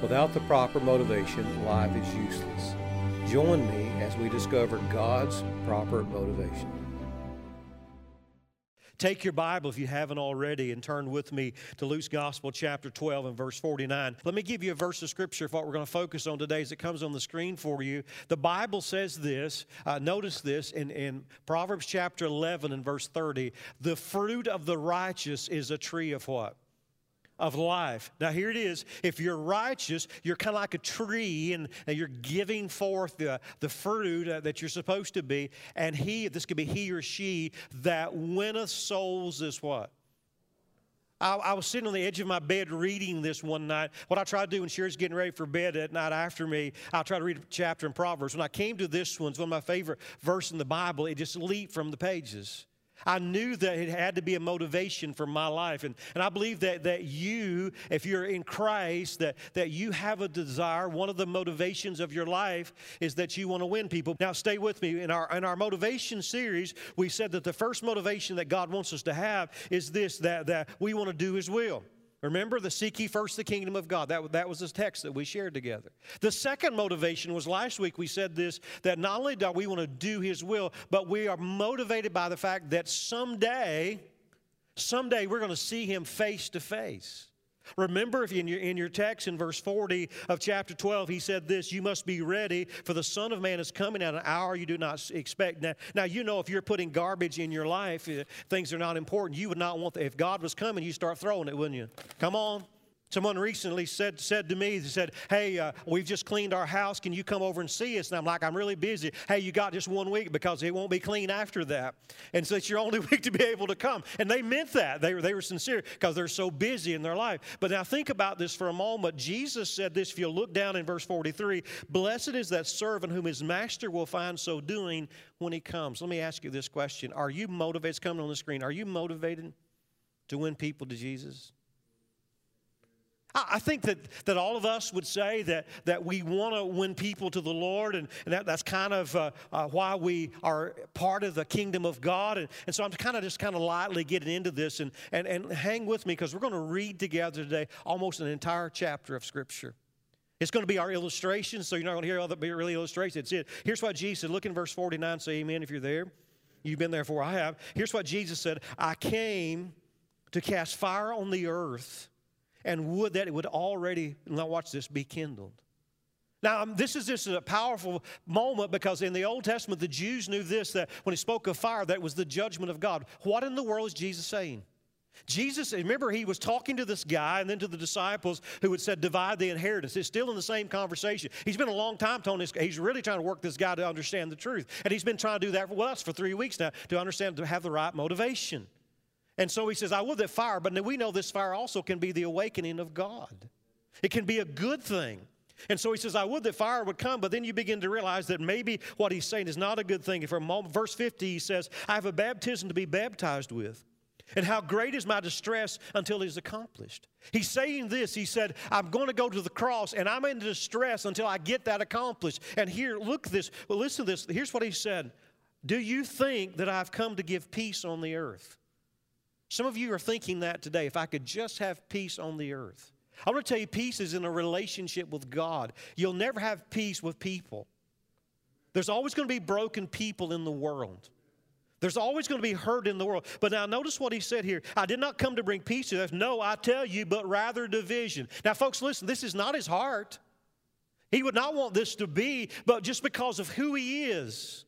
Without the proper motivation, life is useless. Join me as we discover God's proper motivation. Take your Bible if you haven't already and turn with me to Luke's Gospel, chapter 12 and verse 49. Let me give you a verse of Scripture for what we're going to focus on today as it comes on the screen for you. The Bible says this, uh, notice this in, in Proverbs chapter 11 and verse 30 the fruit of the righteous is a tree of what? Of life. Now, here it is. If you're righteous, you're kind of like a tree and, and you're giving forth the, the fruit uh, that you're supposed to be. And he, this could be he or she, that winneth souls is what? I, I, was sitting on the edge of my bed reading this one night. What I try to do when Sherry's getting ready for bed at night after me, I'll try to read a chapter in Proverbs. When I came to this one, it's one of my favorite verses in the Bible. It just leaped from the pages. I knew that it had to be a motivation for my life. And, and I believe that, that you, if you're in Christ, that, that you have a desire. One of the motivations of your life is that you want to win people. Now, stay with me. In our, in our motivation series, we said that the first motivation that God wants us to have is this that, that we want to do His will. Remember the seek ye first the kingdom of God. That, that was the text that we shared together. The second motivation was last week we said this that not only do we want to do his will, but we are motivated by the fact that someday, someday we're going to see him face to face. Remember, if in your, in your text in verse 40 of chapter 12, he said this You must be ready, for the Son of Man is coming at an hour you do not expect. Now, now you know if you're putting garbage in your life, uh, things are not important. You would not want, the, if God was coming, you start throwing it, wouldn't you? Come on. Someone recently said, said to me, they said, Hey, uh, we've just cleaned our house. Can you come over and see us? And I'm like, I'm really busy. Hey, you got just one week because it won't be clean after that. And so it's your only week to be able to come. And they meant that. They were, they were sincere because they're so busy in their life. But now think about this for a moment. Jesus said this, if you look down in verse 43 Blessed is that servant whom his master will find so doing when he comes. Let me ask you this question Are you motivated? It's coming on the screen. Are you motivated to win people to Jesus? I think that, that all of us would say that, that we want to win people to the Lord, and, and that, that's kind of uh, uh, why we are part of the kingdom of God. And, and so I'm kind of just kind of lightly getting into this, and, and, and hang with me because we're going to read together today almost an entire chapter of Scripture. It's going to be our illustration, so you're not going to hear other really illustrations. It's it. Here's what Jesus said. Look in verse 49, say amen if you're there. You've been there before, I have. Here's what Jesus said I came to cast fire on the earth and would that it would already, now watch this, be kindled. Now, um, this is just a powerful moment because in the Old Testament, the Jews knew this that when he spoke of fire, that was the judgment of God. What in the world is Jesus saying? Jesus, remember, he was talking to this guy and then to the disciples who had said, divide the inheritance. It's still in the same conversation. He's been a long time telling this, he's really trying to work this guy to understand the truth. And he's been trying to do that for us for three weeks now to understand, to have the right motivation. And so he says, I would that fire, but we know this fire also can be the awakening of God. It can be a good thing. And so he says, I would that fire would come, but then you begin to realize that maybe what he's saying is not a good thing. For a verse 50, he says, I have a baptism to be baptized with. And how great is my distress until it is accomplished. He's saying this. He said, I'm going to go to the cross and I'm in distress until I get that accomplished. And here, look this. Well, listen to this. Here's what he said Do you think that I've come to give peace on the earth? Some of you are thinking that today. If I could just have peace on the earth. I want to tell you, peace is in a relationship with God. You'll never have peace with people. There's always going to be broken people in the world. There's always going to be hurt in the world. But now notice what he said here. I did not come to bring peace to us. No, I tell you, but rather division. Now, folks, listen, this is not his heart. He would not want this to be, but just because of who he is.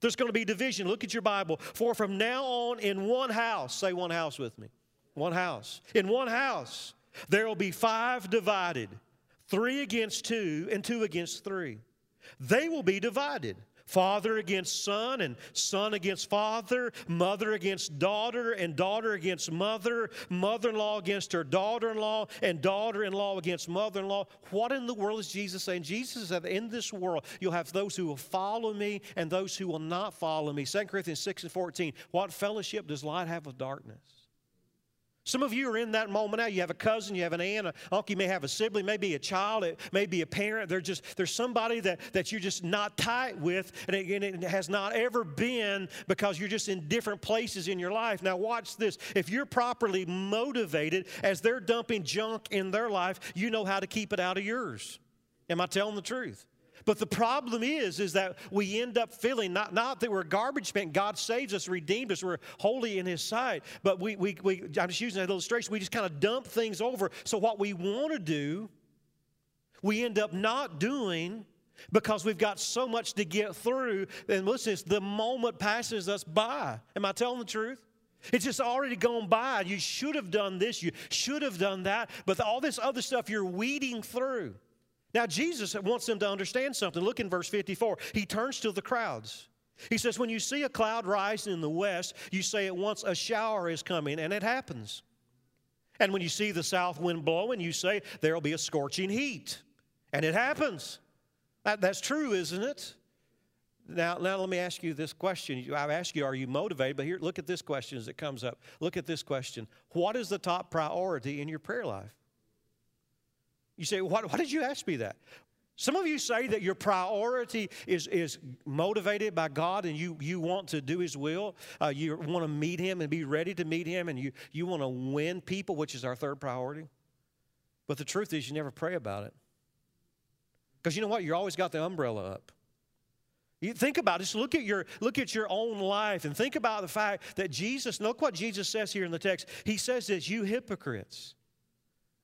There's going to be division. Look at your Bible. For from now on, in one house, say one house with me. One house. In one house, there will be five divided three against two, and two against three. They will be divided father against son, and son against father, mother against daughter, and daughter against mother, mother in law against her daughter in law, and daughter in law against mother in law. What in the world is Jesus saying? Jesus said, In this world, you'll have those who will follow me and those who will not follow me. 2 Corinthians 6 and 14. What fellowship does light have with darkness? Some of you are in that moment now. You have a cousin, you have an aunt, an uncle, you may have a sibling, maybe a child, it may be a parent. They're just, there's somebody that, that you're just not tight with, and it, and it has not ever been because you're just in different places in your life. Now, watch this. If you're properly motivated as they're dumping junk in their life, you know how to keep it out of yours. Am I telling the truth? But the problem is, is that we end up feeling not, not that we're garbage men. God saves us, redeemed us, we're holy in His sight. But we, we, we I'm just using that illustration, we just kind of dump things over. So what we want to do, we end up not doing because we've got so much to get through. And listen, the moment passes us by. Am I telling the truth? It's just already gone by. You should have done this, you should have done that, but all this other stuff you're weeding through. Now, Jesus wants them to understand something. Look in verse 54. He turns to the crowds. He says, When you see a cloud rising in the west, you say at once, A shower is coming, and it happens. And when you see the south wind blowing, you say, There'll be a scorching heat, and it happens. That, that's true, isn't it? Now, now let me ask you this question. I've asked you, are you motivated? But here, look at this question as it comes up. Look at this question. What is the top priority in your prayer life? You say, why, why did you ask me that? Some of you say that your priority is, is motivated by God and you, you want to do His will. Uh, you want to meet Him and be ready to meet Him and you, you want to win people, which is our third priority. But the truth is, you never pray about it. Because you know what? You always got the umbrella up. You think about it. Just Look at your look at your own life and think about the fact that Jesus. Look what Jesus says here in the text. He says this: "You hypocrites."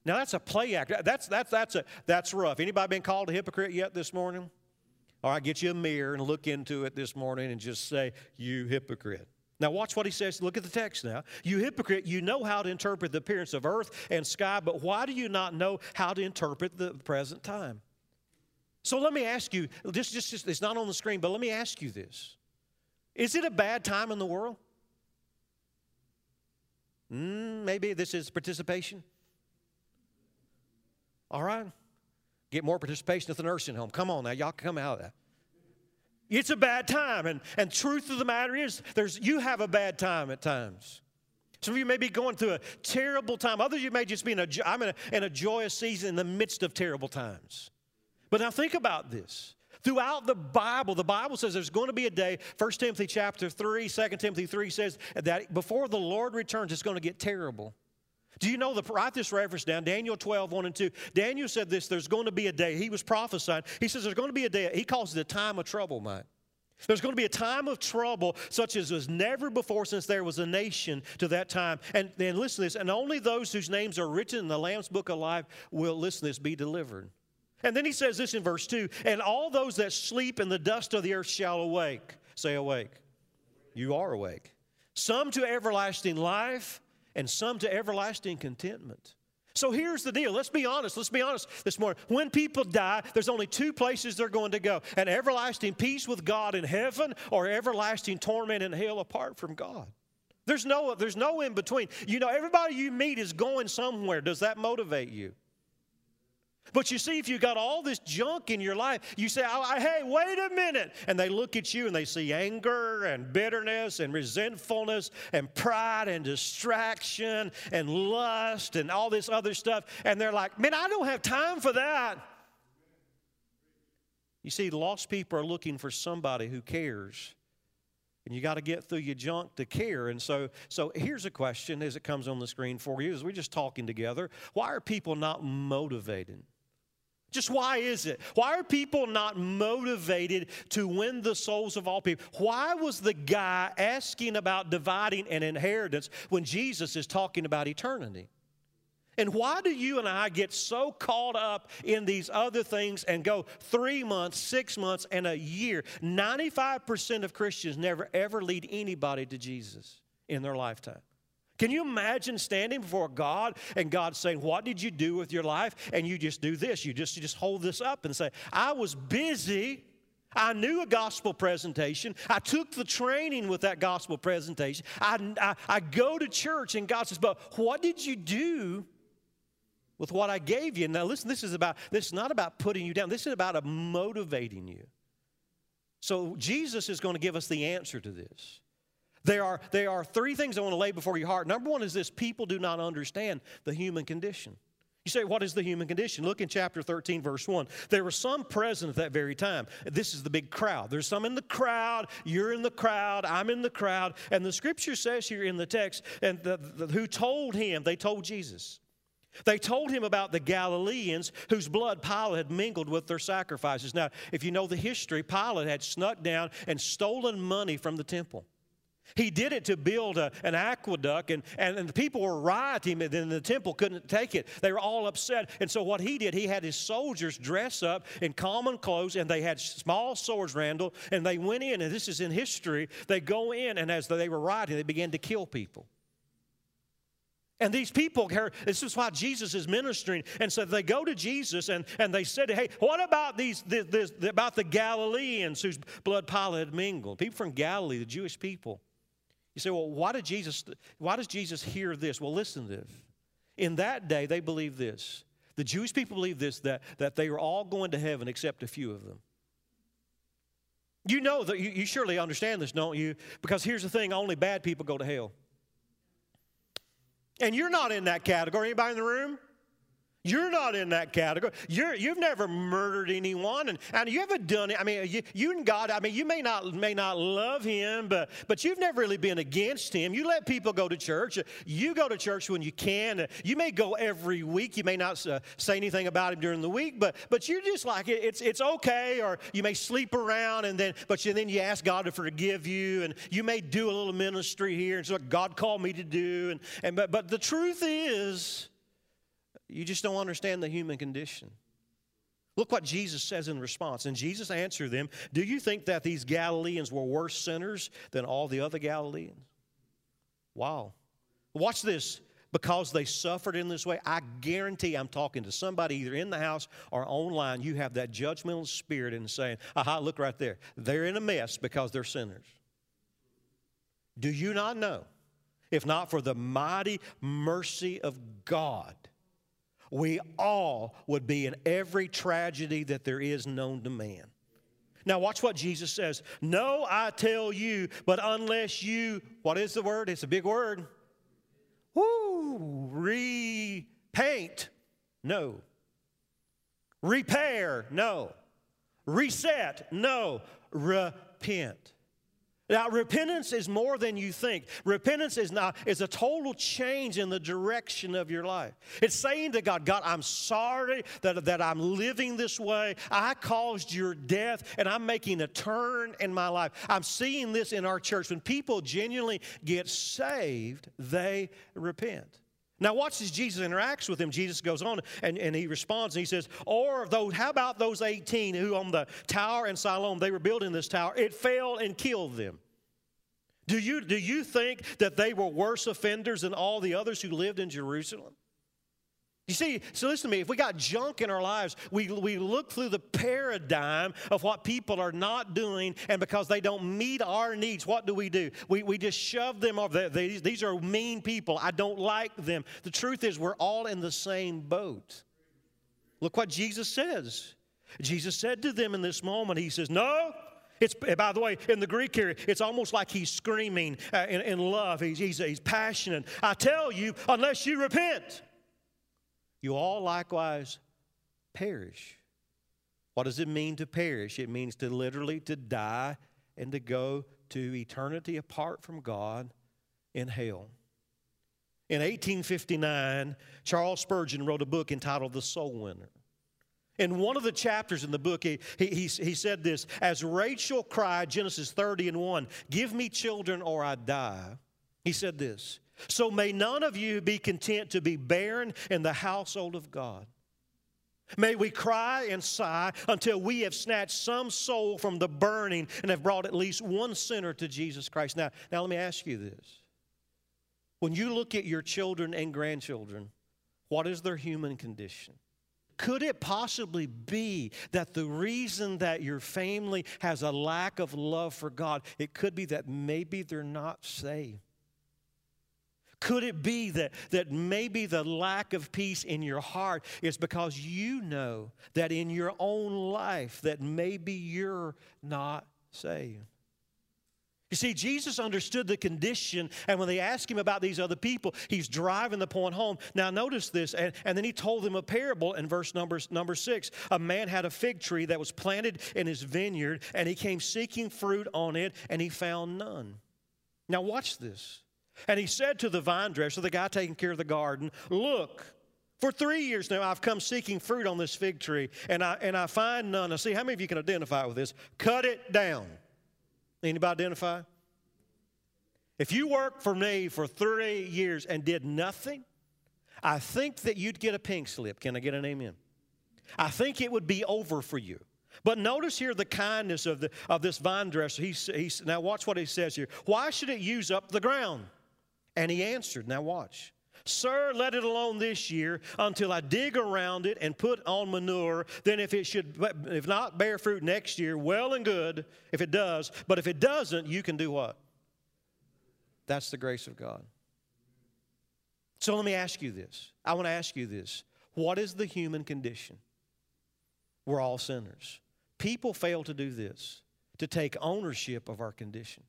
Now that's a play act. That's that's that's a that's rough. Anybody been called a hypocrite yet this morning? All right, get you a mirror and look into it this morning and just say, "You hypocrite." Now, watch what he says. Look at the text now. You hypocrite, you know how to interpret the appearance of earth and sky, but why do you not know how to interpret the present time? So let me ask you this just, just it's not on the screen, but let me ask you this. Is it a bad time in the world? Mm, maybe this is participation. All right? Get more participation at the nursing home. Come on now, y'all come out of that. It's a bad time. And, and truth of the matter is, there's, you have a bad time at times. Some of you may be going through a terrible time. Others of you may just be in a, I'm in a, in a joyous season in the midst of terrible times. But now think about this. Throughout the Bible, the Bible says there's going to be a day, 1 Timothy chapter 3, 2 Timothy 3 says that before the Lord returns, it's going to get terrible. Do you know the write this reference down? Daniel 12, 1 and 2. Daniel said this, there's going to be a day. He was prophesying. He says there's going to be a day. He calls it a time of trouble, Mike. There's going to be a time of trouble such as was never before since there was a nation to that time. And then listen to this, and only those whose names are written in the Lamb's book of life will, listen to this, be delivered. And then he says this in verse 2 And all those that sleep in the dust of the earth shall awake. Say, awake. You are awake. Some to everlasting life and some to everlasting contentment. So here's the deal. Let's be honest. Let's be honest this morning. When people die, there's only two places they're going to go an everlasting peace with God in heaven or everlasting torment in hell apart from God. There's no, there's no in between. You know, everybody you meet is going somewhere. Does that motivate you? But you see, if you've got all this junk in your life, you say, oh, hey, wait a minute. And they look at you and they see anger and bitterness and resentfulness and pride and distraction and lust and all this other stuff. And they're like, man, I don't have time for that. You see, lost people are looking for somebody who cares. And you got to get through your junk to care. And so, so here's a question as it comes on the screen for you as we're just talking together. Why are people not motivated? Just why is it? Why are people not motivated to win the souls of all people? Why was the guy asking about dividing an inheritance when Jesus is talking about eternity? And why do you and I get so caught up in these other things and go three months, six months, and a year? 95% of Christians never ever lead anybody to Jesus in their lifetime. Can you imagine standing before God and God saying, What did you do with your life? And you just do this. You just, you just hold this up and say, I was busy. I knew a gospel presentation. I took the training with that gospel presentation. I, I, I go to church and God says, But what did you do with what I gave you? Now, listen, this is about, this is not about putting you down, this is about motivating you. So, Jesus is going to give us the answer to this. There are, there are three things I want to lay before your heart. Number one is this people do not understand the human condition. You say, what is the human condition? Look in chapter 13, verse 1. There were some present at that very time. This is the big crowd. There's some in the crowd. You're in the crowd. I'm in the crowd. And the scripture says here in the text, and the, the, who told him? They told Jesus. They told him about the Galileans whose blood Pilate had mingled with their sacrifices. Now, if you know the history, Pilate had snuck down and stolen money from the temple. He did it to build a, an aqueduct, and, and, and the people were rioting, and then the temple couldn't take it. They were all upset. And so, what he did, he had his soldiers dress up in common clothes, and they had small swords, Randall, and they went in, and this is in history. They go in, and as they were rioting, they began to kill people. And these people, this is why Jesus is ministering. And so they go to Jesus and, and they said, Hey, what about these this, this, about the Galileans whose blood Pilate had mingled? People from Galilee, the Jewish people. You say, well, why did Jesus why does Jesus hear this? Well, listen to this. In that day, they believed this. The Jewish people believed this that, that they were all going to heaven except a few of them. You know that you, you surely understand this, don't you? Because here's the thing only bad people go to hell. And you're not in that category. Anybody in the room? You're not in that category. You're, you've never murdered anyone, and, and you haven't done it. I mean, you, you and God. I mean, you may not may not love Him, but but you've never really been against Him. You let people go to church. You go to church when you can. You may go every week. You may not uh, say anything about Him during the week, but but you're just like it's it's okay. Or you may sleep around, and then but you, then you ask God to forgive you, and you may do a little ministry here, and what God called me to do, and and but but the truth is you just don't understand the human condition. Look what Jesus says in response. And Jesus answered them Do you think that these Galileans were worse sinners than all the other Galileans? Wow. Watch this. Because they suffered in this way, I guarantee I'm talking to somebody either in the house or online. You have that judgmental spirit in saying, Aha, look right there. They're in a mess because they're sinners. Do you not know? If not for the mighty mercy of God, we all would be in every tragedy that there is known to man. Now, watch what Jesus says. No, I tell you, but unless you, what is the word? It's a big word. Woo, repaint, no. Repair, no. Reset, no. Repent. Now, repentance is more than you think. Repentance is not is a total change in the direction of your life. It's saying to God, God, I'm sorry that, that I'm living this way. I caused your death, and I'm making a turn in my life. I'm seeing this in our church. When people genuinely get saved, they repent. Now, watch as Jesus interacts with him. Jesus goes on and, and he responds and he says, Or those, how about those 18 who on the tower in Siloam, they were building this tower, it fell and killed them. Do you, do you think that they were worse offenders than all the others who lived in Jerusalem? You see, so listen to me. If we got junk in our lives, we, we look through the paradigm of what people are not doing, and because they don't meet our needs, what do we do? We, we just shove them off. They, they, these are mean people. I don't like them. The truth is, we're all in the same boat. Look what Jesus says. Jesus said to them in this moment, He says, No, it's, by the way, in the Greek here, it's almost like he's screaming uh, in, in, love. He's, he's, he's passionate. I tell you, unless you repent, you all likewise perish. What does it mean to perish? It means to literally to die and to go to eternity apart from God in hell. In 1859, Charles Spurgeon wrote a book entitled The Soul Winner. In one of the chapters in the book, he, he, he, said this As Rachel cried, Genesis 30 and 1, Give me children or I die. He said this So may none of you be content to be barren in the household of God. May we cry and sigh until we have snatched some soul from the burning and have brought at least one sinner to Jesus Christ. Now, now let me ask you this. When you look at your children and grandchildren, what is their human condition? Could it possibly be that the reason that your family has a lack of love for God, it could be that maybe they're not saved? Could it be that, that maybe the lack of peace in your heart is because you know that in your own life that maybe you're not saved? You see, Jesus understood the condition, and when they asked him about these other people, he's driving the point home. Now, notice this, and, and then he told them a parable in verse number, number six. A man had a fig tree that was planted in his vineyard, and he came seeking fruit on it, and he found none. Now, watch this. And he said to the vine dresser, the guy taking care of the garden, Look, for three years now, I've come seeking fruit on this fig tree, and I, and I find none. Now, see, how many of you can identify with this? Cut it down. Anybody identify? If you worked for me for three years and did nothing, I think that you'd get a pink slip. Can I get an amen? I think it would be over for you. But notice here the kindness of, the, of this vine dresser. He's, he's, now, watch what he says here. Why should it use up the ground? And he answered, Now, watch. Sir, let it alone this year until I dig around it and put on manure. Then, if it should, if not bear fruit next year, well and good if it does. But if it doesn't, you can do what? That's the grace of God. So let me ask you this. I want to ask you this. What is the human condition? We're all sinners. People fail to do this, to take ownership of our condition.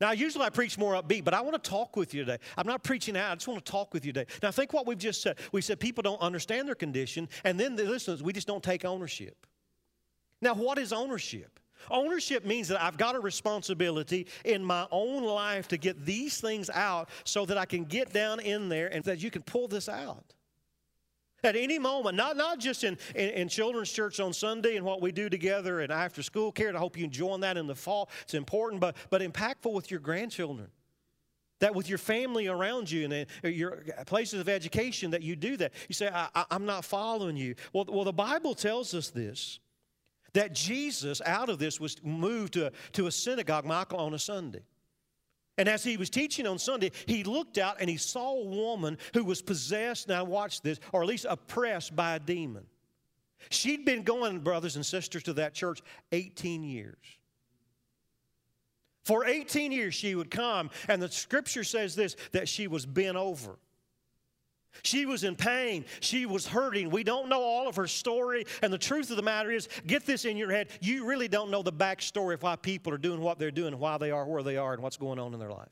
Now, usually I preach more upbeat, but I want to talk with you today. I'm not preaching out, I just want to talk with you today. Now, think what we've just said. We said people don't understand their condition, and then, listen, we just don't take ownership. Now, what is ownership? Ownership means that I've got a responsibility in my own life to get these things out so that I can get down in there and that you can pull this out. At any moment, not, not just in, in, in, children's church on Sunday and what we do together and after school care, I hope you join that in the fall. It's important, but, but impactful with your grandchildren. That with your family around you and your places of education, that you do that. You say, I, am not following you. Well, well, the Bible tells us this that Jesus, out of this, was moved to, to a synagogue, Michael, on a Sunday. And as he was teaching on Sunday, he looked out and he saw a woman who was possessed, now watch this, or at least oppressed by a demon. She'd been going, brothers and sisters, to that church 18 years. For 18 years, she would come, and the scripture says this that she was bent over. She was in pain. She was hurting. We don't know all of her story. And the truth of the matter is, get this in your head. You really don't know the backstory of why people are doing what they're doing, why they are where they are, and what's going on in their life.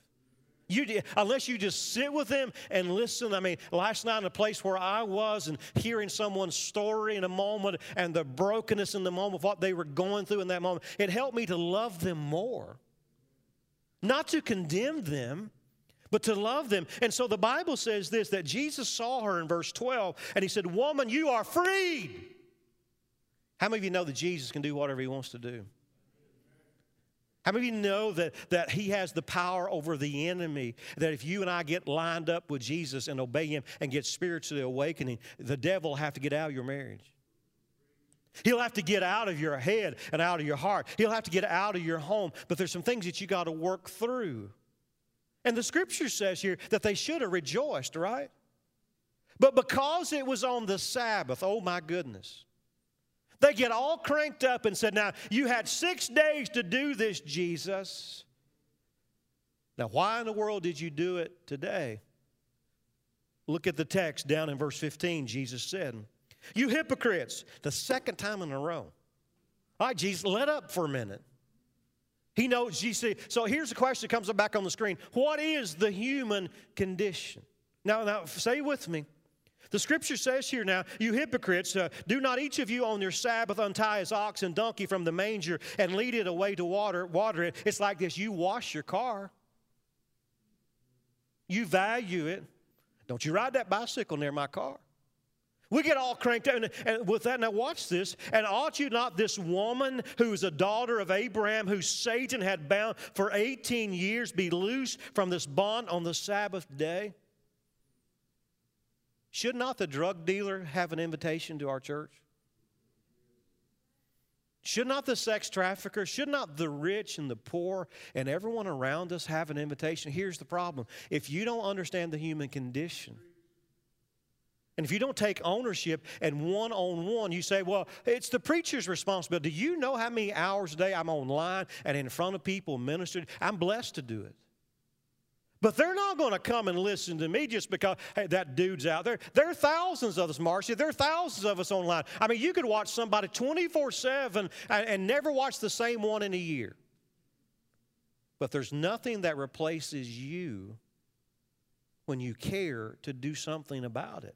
You, unless you just sit with them and listen. I mean, last night in a place where I was and hearing someone's story in a moment and the brokenness in the moment of what they were going through in that moment, it helped me to love them more. Not to condemn them, but to love them. And so the Bible says this that Jesus saw her in verse 12 and he said, Woman, you are freed. How many of you know that Jesus can do whatever he wants to do? How many of you know that, that he has the power over the enemy? That if you and I get lined up with Jesus and obey him and get spiritually awakening, the devil will have to get out of your marriage. He'll have to get out of your head and out of your heart. He'll have to get out of your home. But there's some things that you got to work through. And the scripture says here that they should have rejoiced, right? But because it was on the Sabbath, oh my goodness, they get all cranked up and said, Now, you had six days to do this, Jesus. Now, why in the world did you do it today? Look at the text down in verse 15. Jesus said, You hypocrites, the second time in a row. All right, Jesus, let up for a minute. He knows GC. So here's the question that comes up back on the screen. What is the human condition? Now, now say with me. The scripture says here now, you hypocrites, uh, do not each of you on your Sabbath untie his ox and donkey from the manger and lead it away to water, water it. It's like this you wash your car, you value it. Don't you ride that bicycle near my car. We get all cranked up. And, and, with that, now watch this. And ought you not this woman who is a daughter of Abraham, who Satan had bound for 18 years, be loosed from this bond on the Sabbath day? Should not the drug dealer have an invitation to our church? Should not the sex trafficker, should not the rich and the poor and everyone around us have an invitation? Here's the problem if you don't understand the human condition, and if you don't take ownership and one on one, you say, well, it's the preacher's responsibility. Do you know how many hours a day I'm online and in front of people ministering? I'm blessed to do it. But they're not going to come and listen to me just because, hey, that dude's out there. There are thousands of us, Marcia. There are thousands of us online. I mean, you could watch somebody 24 7 and, and never watch the same one in a year. But there's nothing that replaces you when you care to do something about it.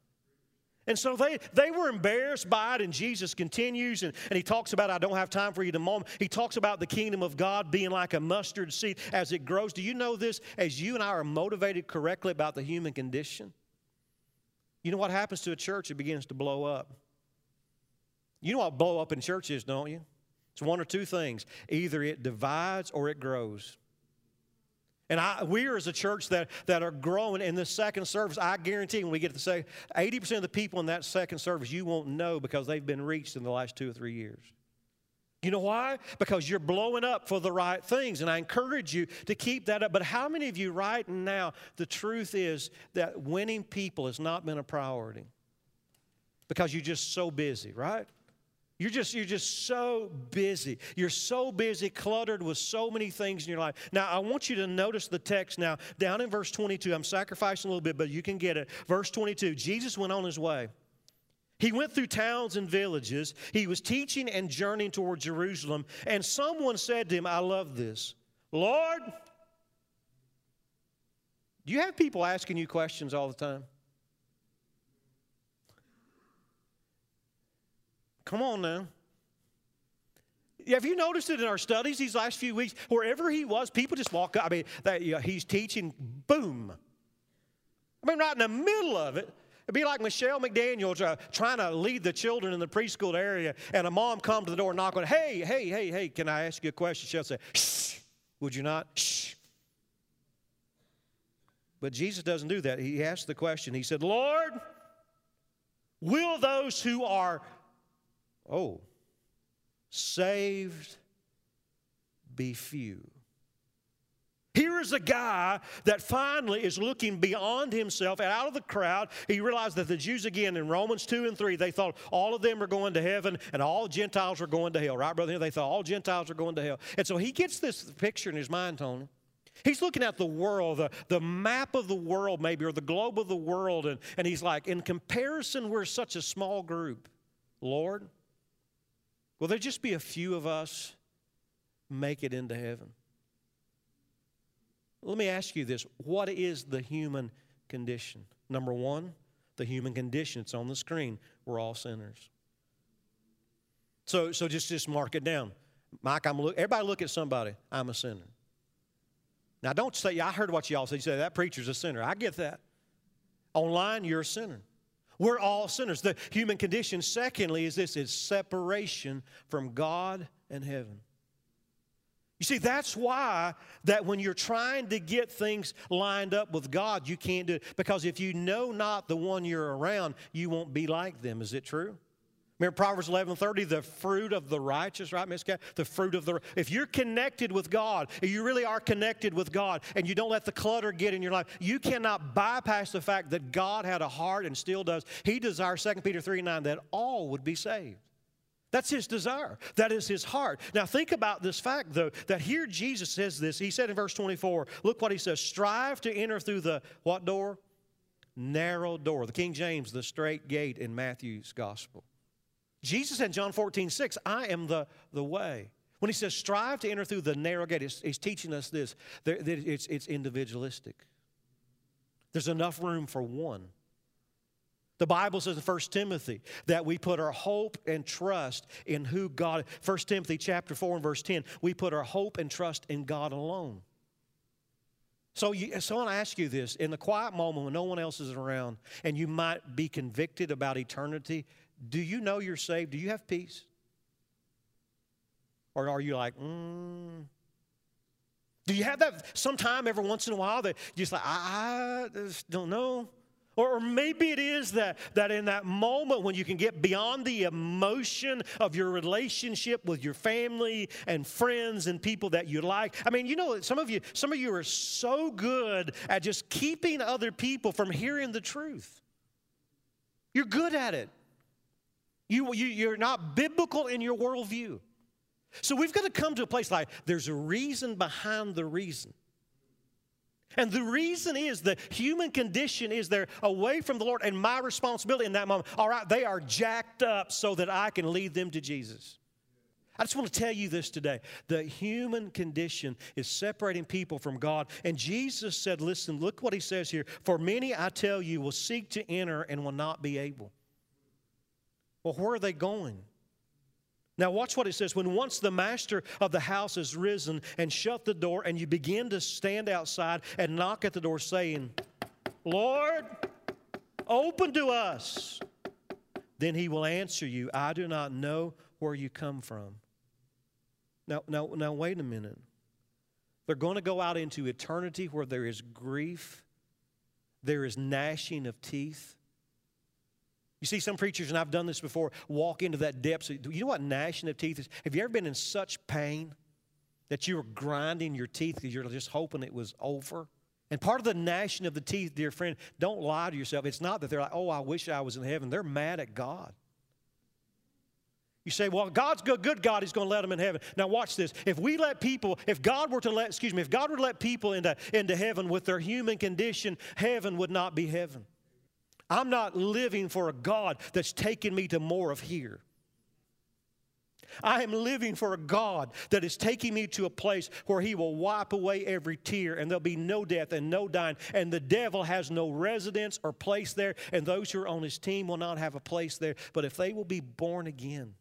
And so they, they were embarrassed by it, and Jesus continues and, and he talks about, I don't have time for you to moment. He talks about the kingdom of God being like a mustard seed as it grows. Do you know this? As you and I are motivated correctly about the human condition, you know what happens to a church? It begins to blow up. You know what blow up in churches, don't you? It's one or two things either it divides or it grows. And I, we are as a church that, that are growing in this second service, I guarantee when we get to say 80% of the people in that second service you won't know because they've been reached in the last two or three years. You know why? Because you're blowing up for the right things. And I encourage you to keep that up. But how many of you, right now, the truth is that winning people has not been a priority? Because you're just so busy, right? You're just, you're just so busy. You're so busy, cluttered with so many things in your life. Now, I want you to notice the text now, down in verse 22. I'm sacrificing a little bit, but you can get it. Verse 22 Jesus went on his way. He went through towns and villages. He was teaching and journeying toward Jerusalem. And someone said to him, I love this Lord, do you have people asking you questions all the time? Come on now. Have you noticed it in our studies these last few weeks? Wherever he was, people just walk up. I mean, you know, he's teaching, boom. I mean, right in the middle of it. It'd be like Michelle McDaniels uh, trying to lead the children in the preschool area, and a mom come to the door and on, hey, hey, hey, hey, can I ask you a question? She'll say, shh, would you not? Shh. But Jesus doesn't do that. He asked the question. He said, Lord, will those who are Oh, saved be few. Here is a guy that finally is looking beyond himself and out of the crowd. He realized that the Jews, again, in Romans 2 and 3, they thought all of them are going to heaven and all Gentiles are going to hell, right, brother? They thought all Gentiles are going to hell. And so he gets this picture in his mind, Tony. He's looking at the world, the, the map of the world, maybe, or the globe of the world, and, and he's like, in comparison, we're such a small group. Lord, Will there just be a few of us make it into heaven? Let me ask you this what is the human condition? Number one, the human condition. It's on the screen. We're all sinners. So, so just, just mark it down. Mike, I'm look, everybody look at somebody. I'm a sinner. Now, don't say, I heard what y'all said. You say, that preacher's a sinner. I get that. Online, you're a sinner. We're all sinners. The human condition, secondly, is this is separation from God and heaven. You see, that's why that when you're trying to get things lined up with God, you can't do it. Because if you know not the one you're around, you won't be like them. Is it true? Remember Proverbs 11:30, the fruit of the righteous, right, Miss Cat? The fruit of the if you're connected with God, if you really are connected with God, and you don't let the clutter get in your life, you cannot bypass the fact that God had a heart and still does. He desires 2 Peter 3 9 that all would be saved. That's his desire. That is his heart. Now, think about this fact, though, that here Jesus says this. He said in verse 24, look what he says strive to enter through the what door? Narrow door. The King James, the strait gate in Matthew's gospel. Jesus said in John 14, 6, I am the, the way. When he says strive to enter through the narrow gate, he's, teaching us this that it's, it's individualistic. There's enough room for one. The Bible says in 1 Timothy that we put our hope and trust in who God, 1 Timothy chapter 4 and verse 10, we put our hope and trust in God alone. So, you, so I want to ask you this in the quiet moment when no one else is around and you might be convicted about eternity, do you know you're saved? Do you have peace? Or are you like, mm? Do you have that sometime every once in a while that you're just like, I, I don't know? Or maybe it is that, that in that moment when you can get beyond the emotion of your relationship with your family and friends and people that you like. I mean, you know, some of you, some of you are so good at just keeping other people from hearing the truth. You're good at it. You, you, you're not biblical in your worldview. So we've got to come to a place like there's a reason behind the reason. And the reason is the human condition is they're away from the Lord, and my responsibility in that moment, all right, they are jacked up so that I can lead them to Jesus. I just want to tell you this today. The human condition is separating people from God. And Jesus said, Listen, look what he says here. For many, I tell you, will seek to enter and will not be able. Well, where are they going? Now, watch what it says. When once the master of the house has risen and shut the door, and you begin to stand outside and knock at the door, saying, Lord, open to us, then he will answer you, I do not know where you come from. Now, now, now wait a minute. They're going to go out into eternity where there is grief, there is gnashing of teeth. You see, some preachers, and I've done this before, walk into that depth. You know what gnashing of teeth is? Have you ever been in such pain that you were grinding your teeth because you're just hoping it was over? And part of the gnashing of the teeth, dear friend, don't lie to yourself. It's not that they're like, oh, I wish I was in heaven. They're mad at God. You say, well, God's good, good God, He's going to let them in heaven. Now, watch this. If we let people, if God were to let, excuse me, if God were to let people into, into heaven with their human condition, heaven would not be heaven. I'm not living for a God that's taking me to more of here. I am living for a God that is taking me to a place where He will wipe away every tear and there'll be no death and no dying, and the devil has no residence or place there, and those who are on His team will not have a place there. But if they will be born again,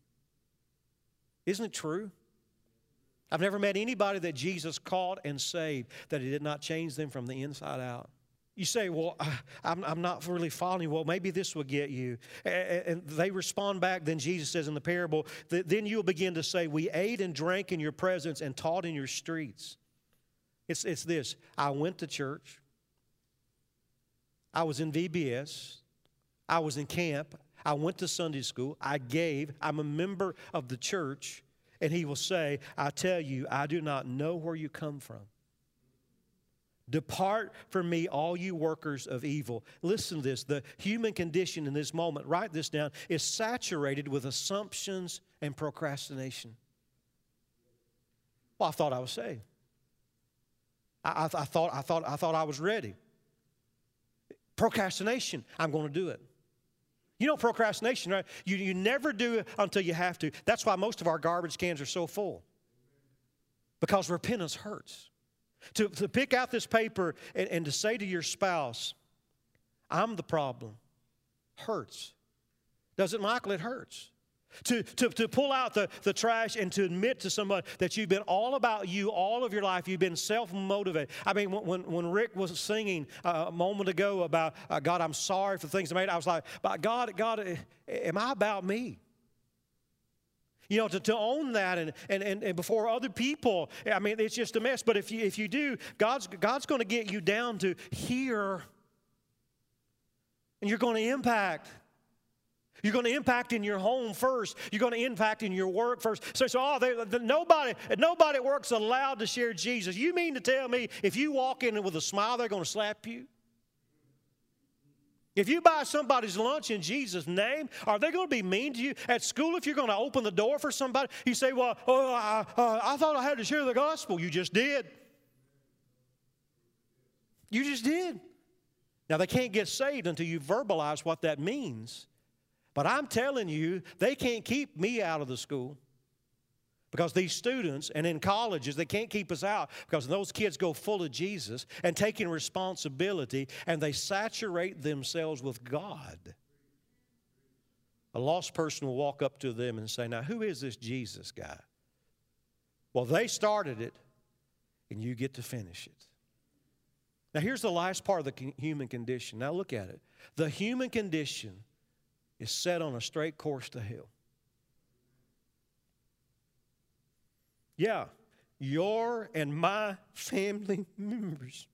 isn't it true? I've never met anybody that Jesus caught and saved that He did not change them from the inside out. You say, Well, I'm, I'm not really following you. Well, maybe this will get you. And they respond back. Then Jesus says in the parable, Then you'll begin to say, We ate and drank in your presence and taught in your streets. It's, it's this I went to church, I was in VBS, I was in camp, I went to Sunday school. I gave. I'm a member of the church. And he will say, I tell you, I do not know where you come from. Depart from me, all you workers of evil. Listen to this. The human condition in this moment, write this down, is saturated with assumptions and procrastination. Well, I thought I was saved. I, I, I, thought, I, thought, I thought I was ready. Procrastination, I'm going to do it. You know procrastination, right? You, you never do it until you have to. That's why most of our garbage cans are so full. Because repentance hurts. To, to pick out this paper and, and to say to your spouse, I'm the problem, hurts. Does it, Michael? It hurts. To, to, to pull out the, the trash and to admit to somebody that you've been all about you all of your life. You've been self motivated. I mean, when, when Rick was singing uh, a moment ago about, uh, God, I'm sorry for the things I made, I was like, God, God, am I about me? You know, to, to own that and, and, and, and before other people, I mean, it's just a mess. But if you, if you do, God's, God's going to get you down to here and you're going to impact. You're going to impact in your home first. You're going to impact in your work first. So, so oh, they, the, nobody, nobody at work's allowed to share Jesus. You mean to tell me if you walk in with a smile, they're going to slap you? If you buy somebody's lunch in Jesus' name, are they going to be mean to you? At school, if you're going to open the door for somebody, you say, Well, oh, I, uh, I thought I had to share the gospel. You just did. You just did. Now, they can't get saved until you verbalize what that means. But I'm telling you, they can't keep me out of the school. Because these students and in colleges, they can't keep us out because those kids go full of Jesus and taking responsibility and they saturate themselves with God. A lost person will walk up to them and say, Now, who is this Jesus guy? Well, they started it and you get to finish it. Now, here's the last part of the human condition. Now, look at it. The human condition is set on a straight course to hell. Yeah, your and my family members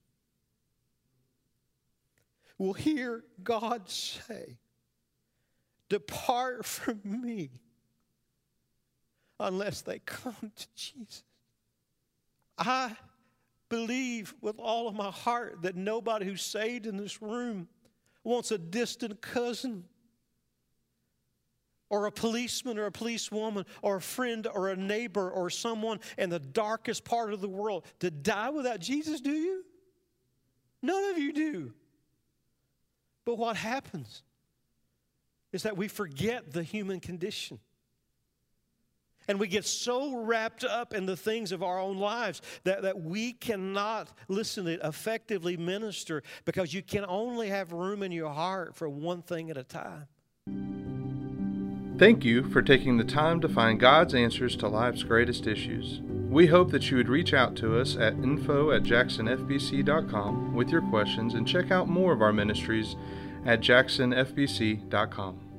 will hear God say, Depart from me unless they come to Jesus. I believe with all of my heart that nobody who's saved in this room wants a distant cousin or a policeman or a policewoman or a friend or a neighbor or someone in the darkest part of the world to die without Jesus, do you? None of you do. But what happens is that we forget the human condition. And we get so wrapped up in the things of our own lives that, that we cannot, listen, to effectively minister because you can only have room in your heart for one thing at a time. Thank you for taking the time to find God's answers to life's greatest issues. We hope that you would reach out to us at info at jacksonfbc.com with your questions and check out more of our ministries at jacksonfbc.com.